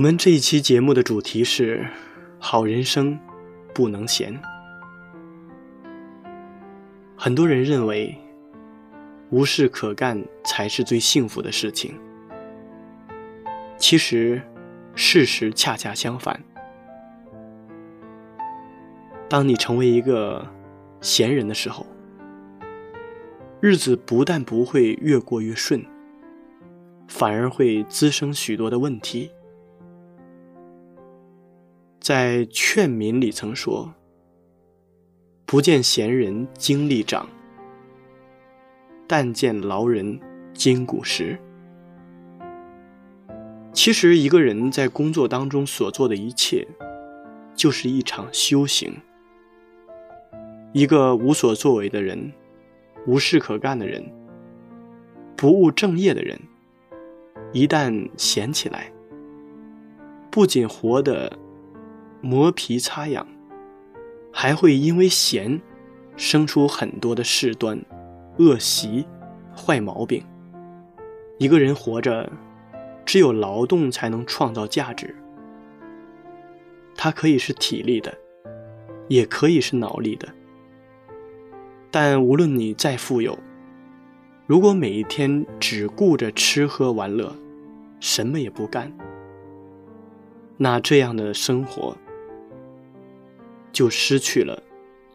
我们这一期节目的主题是“好人生不能闲”。很多人认为无事可干才是最幸福的事情，其实事实恰恰相反。当你成为一个闲人的时候，日子不但不会越过越顺，反而会滋生许多的问题。在劝民里曾说：“不见闲人精力长，但见劳人筋骨实。”其实，一个人在工作当中所做的一切，就是一场修行。一个无所作为的人，无事可干的人，不务正业的人，一旦闲起来，不仅活得……磨皮擦痒，还会因为闲，生出很多的事端、恶习、坏毛病。一个人活着，只有劳动才能创造价值。它可以是体力的，也可以是脑力的。但无论你再富有，如果每一天只顾着吃喝玩乐，什么也不干，那这样的生活。就失去了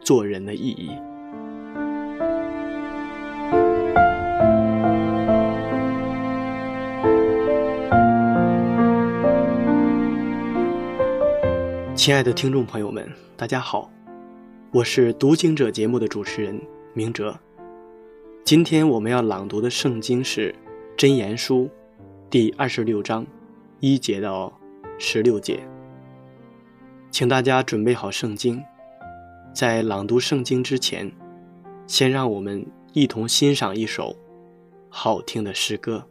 做人的意义。亲爱的听众朋友们，大家好，我是读经者节目的主持人明哲。今天我们要朗读的圣经是《箴言书》第二十六章一节到十六节。请大家准备好圣经，在朗读圣经之前，先让我们一同欣赏一首好听的诗歌。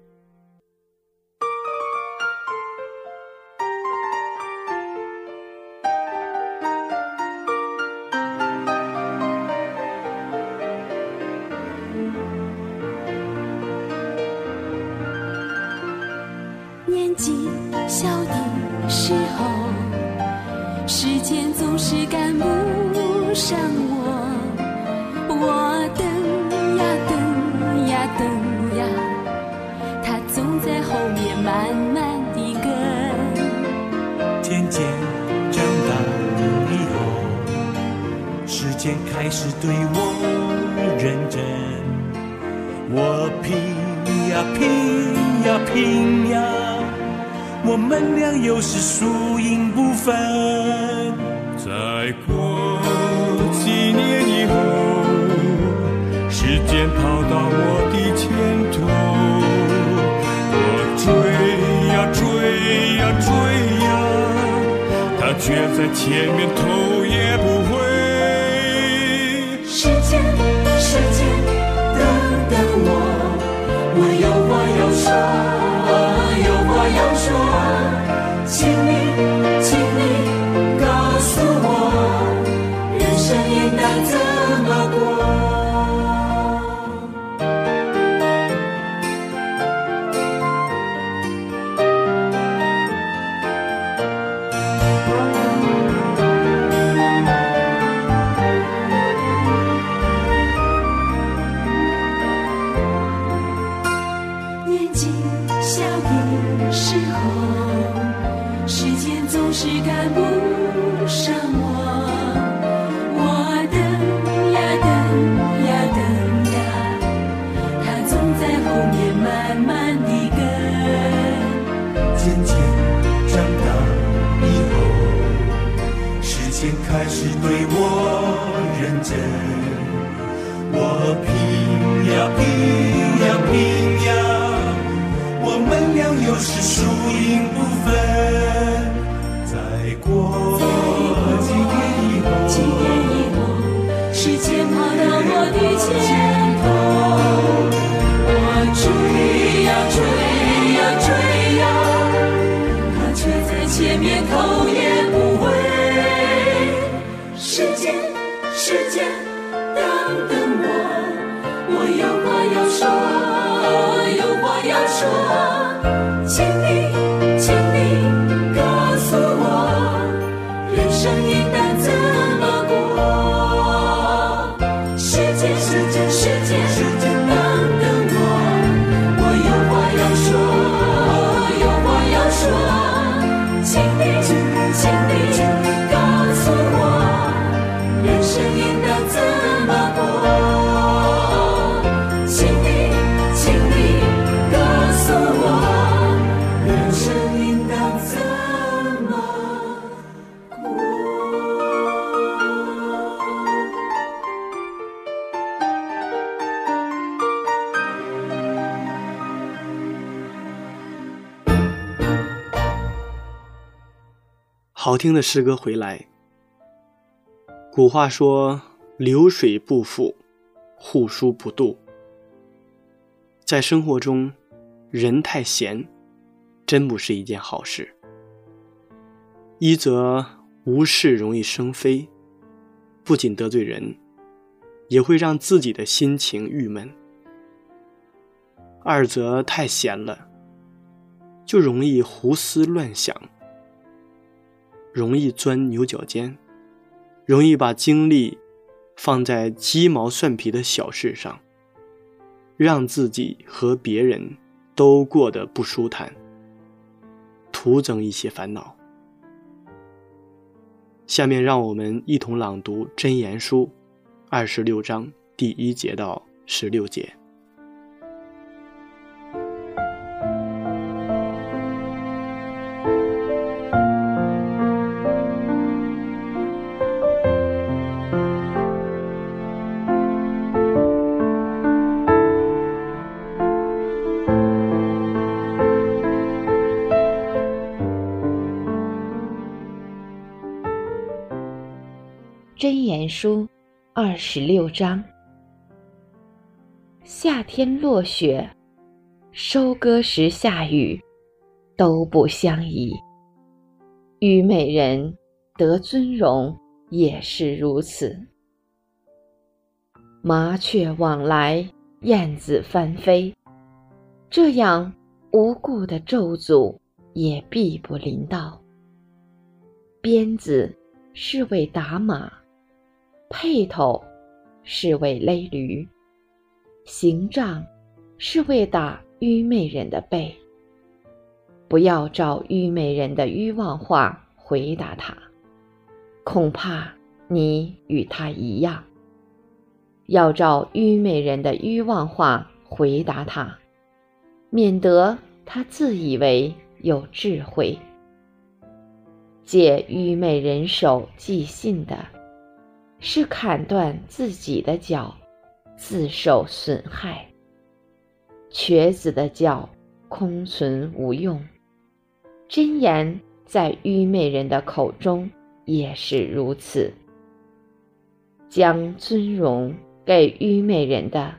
我们俩又是输赢不分，再过几年以后，时间跑到我的前头，我追呀追呀追呀，他却在前面头也不回。时间，时间，等等我，我有话要说，要说。请你好听的诗歌回来。古话说：“流水不腐，户枢不蠹。”在生活中，人太闲，真不是一件好事。一则无事容易生非，不仅得罪人，也会让自己的心情郁闷；二则太闲了，就容易胡思乱想。容易钻牛角尖，容易把精力放在鸡毛蒜皮的小事上，让自己和别人都过得不舒坦，徒增一些烦恼。下面让我们一同朗读《真言书》二十六章第一节到十六节。书二十六章：夏天落雪，收割时下雨，都不相宜。虞美人得尊荣也是如此。麻雀往来，燕子翻飞，这样无故的咒诅也必不临到。鞭子是为打马。辔头是为勒驴，刑杖是为打愚昧人的背。不要照愚昧人的愚妄话回答他，恐怕你与他一样。要照愚昧人的愚妄话回答他，免得他自以为有智慧。借愚昧人手寄信的。是砍断自己的脚，自受损害。瘸子的脚空存无用，真言在愚昧人的口中也是如此。将尊荣给愚昧人的，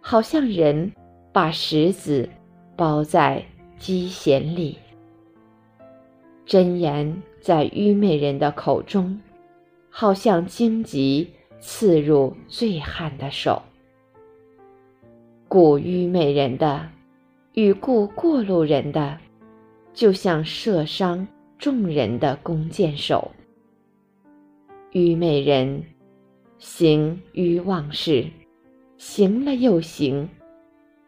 好像人把石子包在鸡弦里。真言在愚昧人的口中。好像荆棘刺入醉汉的手，故愚昧人的与故过路人的，就像射伤众人的弓箭手。愚昧人行于忘事，行了又行，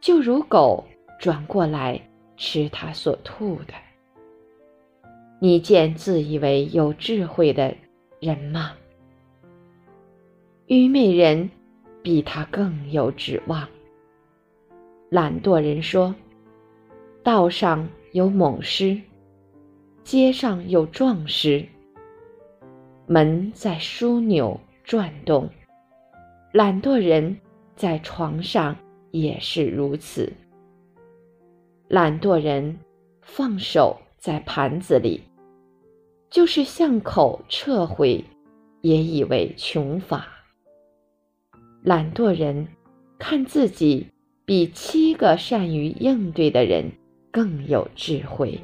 就如狗转过来吃它所吐的。你见自以为有智慧的人吗？愚昧人比他更有指望。懒惰人说：“道上有猛狮，街上有壮狮。门在枢纽转动，懒惰人在床上也是如此。懒惰人放手在盘子里，就是向口撤回，也以为穷法。懒惰人看自己比七个善于应对的人更有智慧。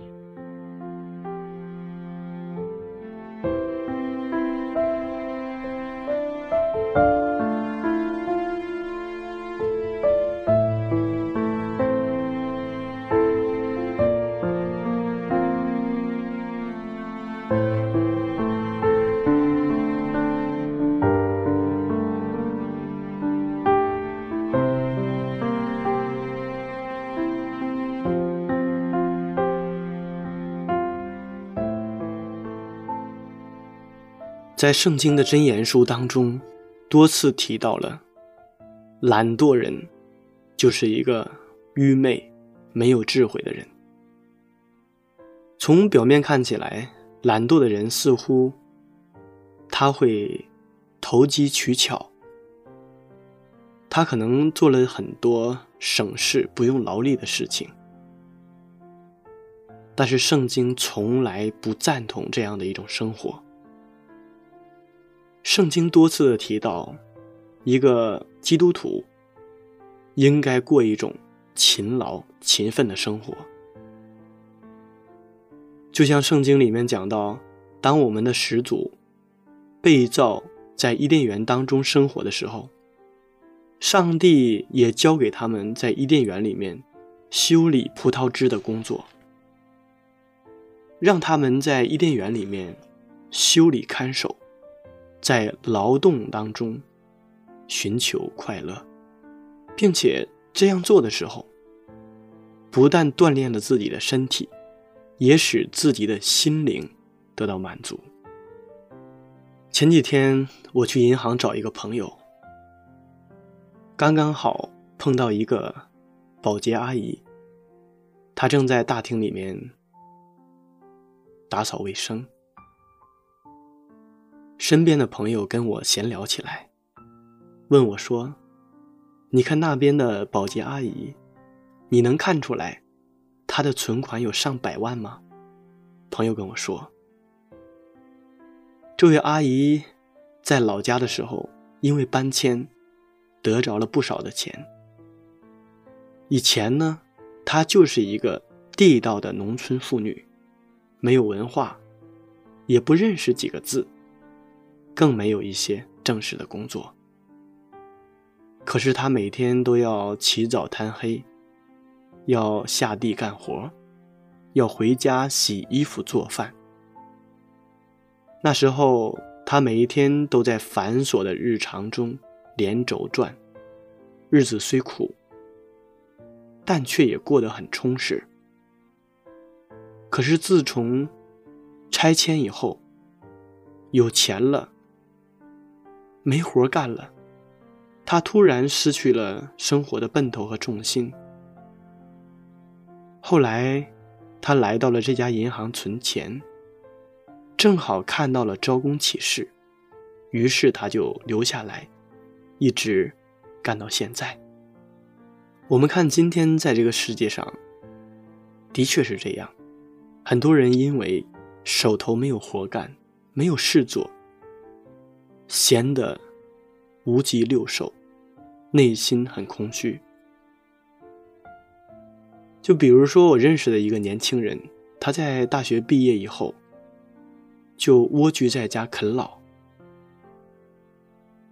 在圣经的箴言书当中，多次提到了懒惰人就是一个愚昧、没有智慧的人。从表面看起来，懒惰的人似乎他会投机取巧，他可能做了很多省事、不用劳力的事情。但是圣经从来不赞同这样的一种生活。圣经多次提到，一个基督徒应该过一种勤劳、勤奋的生活。就像圣经里面讲到，当我们的始祖被造在伊甸园当中生活的时候，上帝也交给他们在伊甸园里面修理葡萄枝的工作，让他们在伊甸园里面修理看守。在劳动当中寻求快乐，并且这样做的时候，不但锻炼了自己的身体，也使自己的心灵得到满足。前几天我去银行找一个朋友，刚刚好碰到一个保洁阿姨，她正在大厅里面打扫卫生。身边的朋友跟我闲聊起来，问我说：“你看那边的保洁阿姨，你能看出来她的存款有上百万吗？”朋友跟我说：“这位阿姨在老家的时候，因为搬迁，得着了不少的钱。以前呢，她就是一个地道的农村妇女，没有文化，也不认识几个字。”更没有一些正式的工作，可是他每天都要起早贪黑，要下地干活，要回家洗衣服做饭。那时候他每一天都在繁琐的日常中连轴转，日子虽苦，但却也过得很充实。可是自从拆迁以后，有钱了。没活干了，他突然失去了生活的奔头和重心。后来，他来到了这家银行存钱，正好看到了招工启事，于是他就留下来，一直干到现在。我们看今天在这个世界上，的确是这样，很多人因为手头没有活干，没有事做。闲得无极六兽，内心很空虚。就比如说，我认识的一个年轻人，他在大学毕业以后，就蜗居在家啃老，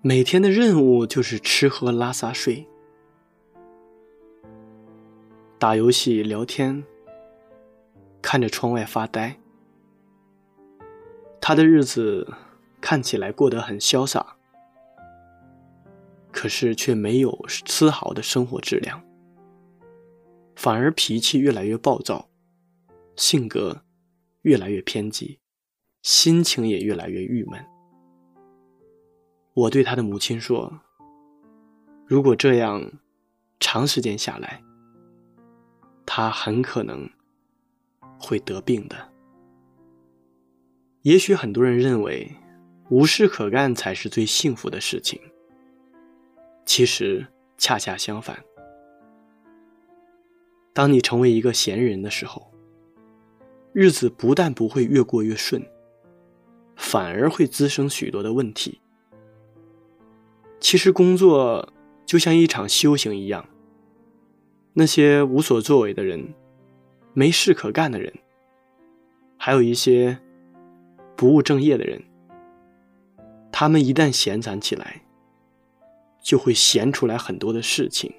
每天的任务就是吃喝拉撒睡，打游戏、聊天，看着窗外发呆，他的日子。看起来过得很潇洒，可是却没有丝毫的生活质量，反而脾气越来越暴躁，性格越来越偏激，心情也越来越郁闷。我对他的母亲说：“如果这样长时间下来，他很可能会得病的。”也许很多人认为。无事可干才是最幸福的事情。其实恰恰相反。当你成为一个闲人的时候，日子不但不会越过越顺，反而会滋生许多的问题。其实工作就像一场修行一样，那些无所作为的人，没事可干的人，还有一些不务正业的人，他们一旦闲散起来，就会闲出来很多的事情。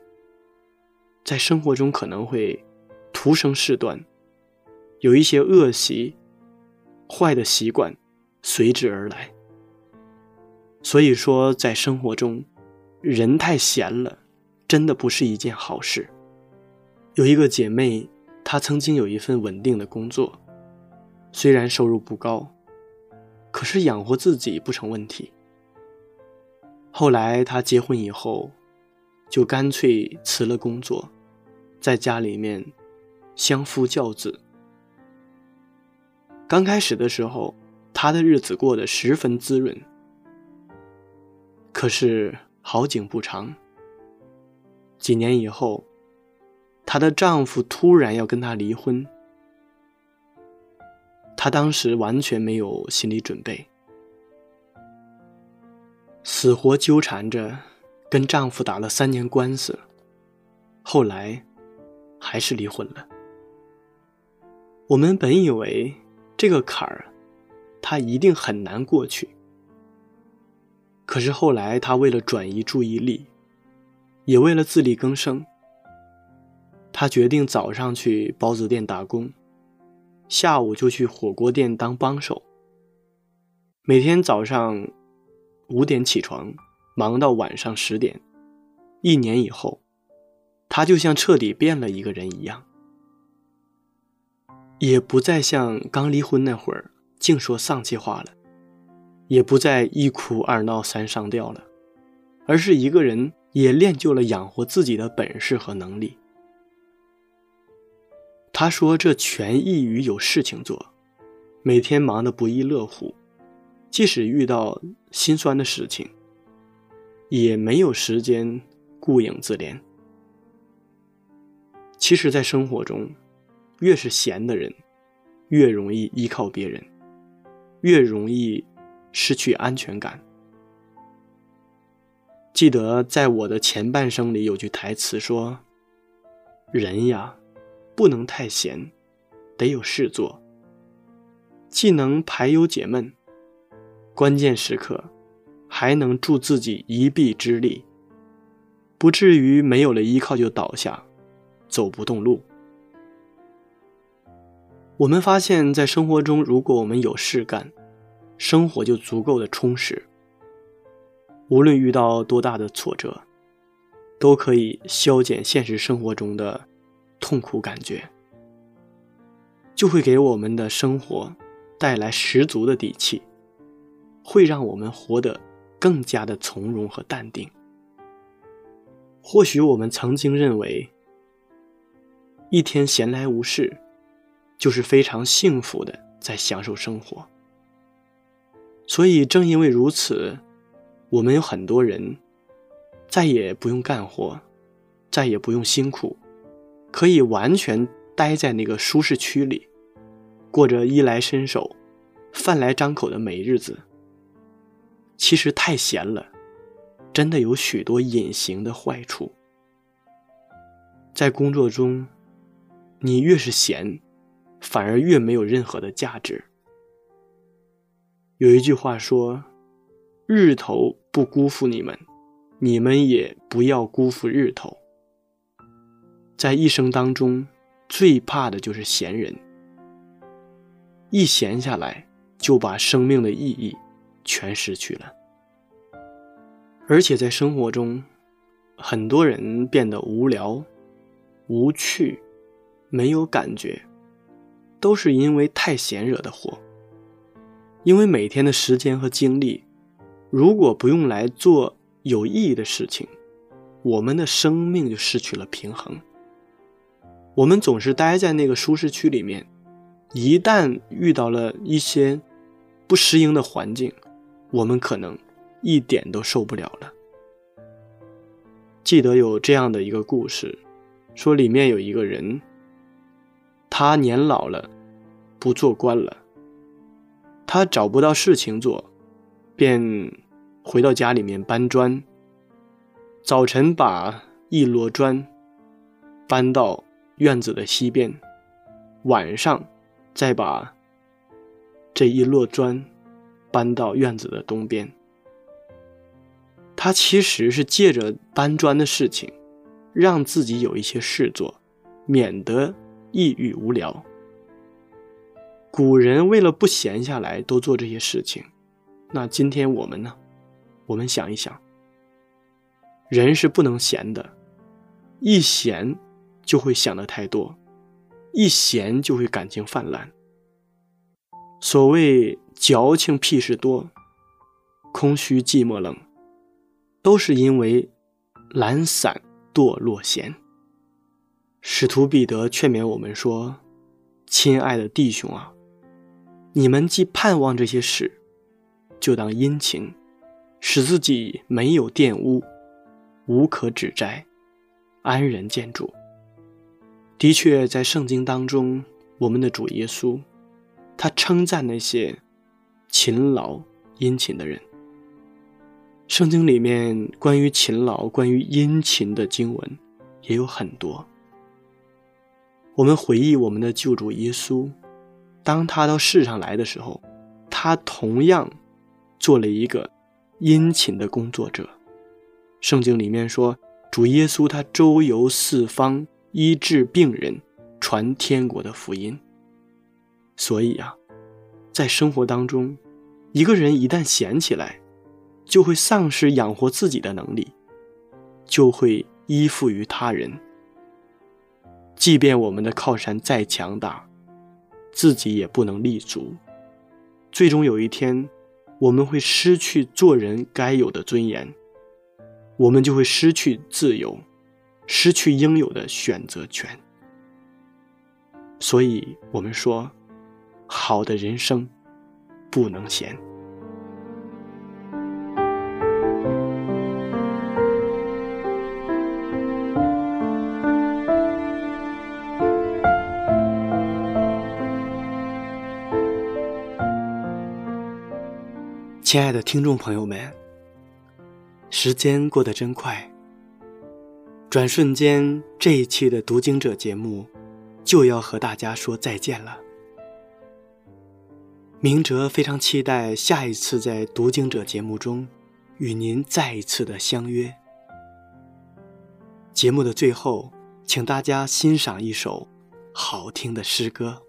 在生活中可能会徒生事端，有一些恶习、坏的习惯随之而来。所以说，在生活中，人太闲了，真的不是一件好事。有一个姐妹，她曾经有一份稳定的工作，虽然收入不高，可是养活自己不成问题。后来她结婚以后，就干脆辞了工作。在家里面相夫教子。刚开始的时候，她的日子过得十分滋润。可是好景不长，几年以后，她的丈夫突然要跟她离婚。她当时完全没有心理准备，死活纠缠着，跟丈夫打了三年官司，后来。还是离婚了。我们本以为这个坎儿，他一定很难过去。可是后来，他为了转移注意力，也为了自力更生，他决定早上去包子店打工，下午就去火锅店当帮手。每天早上五点起床，忙到晚上十点。一年以后。他就像彻底变了一个人一样，也不再像刚离婚那会儿净说丧气话了，也不再一哭二闹三上吊了，而是一个人也练就了养活自己的本事和能力。他说：“这全异于有事情做，每天忙得不亦乐乎，即使遇到心酸的事情，也没有时间顾影自怜。”其实，在生活中，越是闲的人，越容易依靠别人，越容易失去安全感。记得在我的前半生里有句台词说：“人呀，不能太闲，得有事做，既能排忧解闷，关键时刻还能助自己一臂之力，不至于没有了依靠就倒下。”走不动路。我们发现，在生活中，如果我们有事干，生活就足够的充实。无论遇到多大的挫折，都可以消减现实生活中的痛苦感觉，就会给我们的生活带来十足的底气，会让我们活得更加的从容和淡定。或许我们曾经认为。一天闲来无事，就是非常幸福的在享受生活。所以正因为如此，我们有很多人再也不用干活，再也不用辛苦，可以完全待在那个舒适区里，过着衣来伸手、饭来张口的美日子。其实太闲了，真的有许多隐形的坏处，在工作中。你越是闲，反而越没有任何的价值。有一句话说：“日头不辜负你们，你们也不要辜负日头。”在一生当中，最怕的就是闲人。一闲下来，就把生命的意义全失去了。而且在生活中，很多人变得无聊、无趣。没有感觉，都是因为太闲惹的祸。因为每天的时间和精力，如果不用来做有意义的事情，我们的生命就失去了平衡。我们总是待在那个舒适区里面，一旦遇到了一些不适应的环境，我们可能一点都受不了了。记得有这样的一个故事，说里面有一个人，他年老了，不做官了，他找不到事情做，便回到家里面搬砖。早晨把一摞砖搬到院子的西边，晚上再把这一摞砖搬到院子的东边。他其实是借着搬砖的事情，让自己有一些事做，免得抑郁无聊。古人为了不闲下来，都做这些事情。那今天我们呢？我们想一想，人是不能闲的，一闲就会想的太多，一闲就会感情泛滥。所谓矫情屁事多，空虚寂寞冷。都是因为懒散堕落闲。使徒彼得劝勉我们说：“亲爱的弟兄啊，你们既盼望这些事，就当殷勤，使自己没有玷污，无可指摘，安然见主。”的确，在圣经当中，我们的主耶稣，他称赞那些勤劳殷勤的人。圣经里面关于勤劳、关于殷勤的经文也有很多。我们回忆我们的救主耶稣，当他到世上来的时候，他同样做了一个殷勤的工作者。圣经里面说，主耶稣他周游四方，医治病人，传天国的福音。所以啊，在生活当中，一个人一旦闲起来，就会丧失养活自己的能力，就会依附于他人。即便我们的靠山再强大，自己也不能立足。最终有一天，我们会失去做人该有的尊严，我们就会失去自由，失去应有的选择权。所以，我们说，好的人生不能闲。亲爱的听众朋友们，时间过得真快，转瞬间这一期的读经者节目就要和大家说再见了。明哲非常期待下一次在读经者节目中与您再一次的相约。节目的最后，请大家欣赏一首好听的诗歌。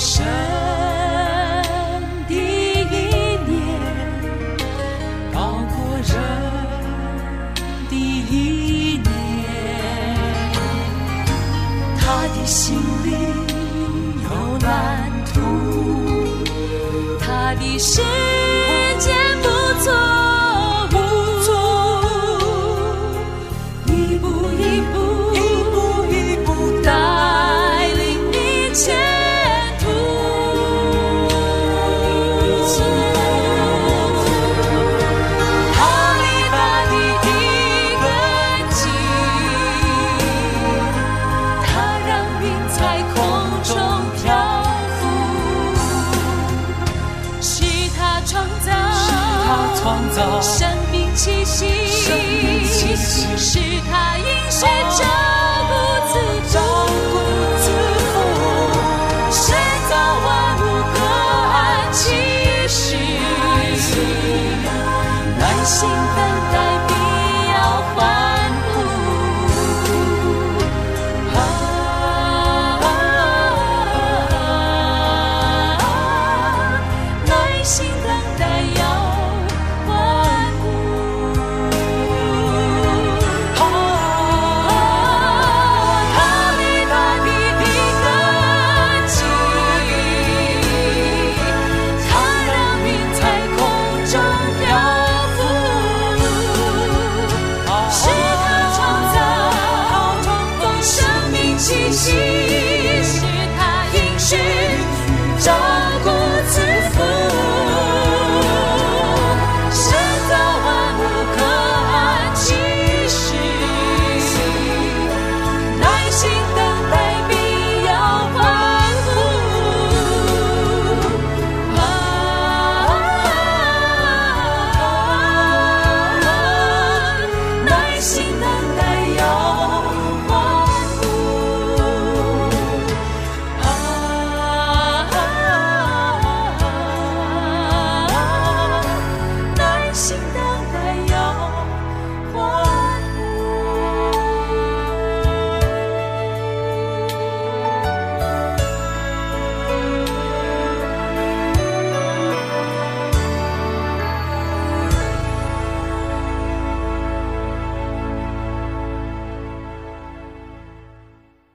shine.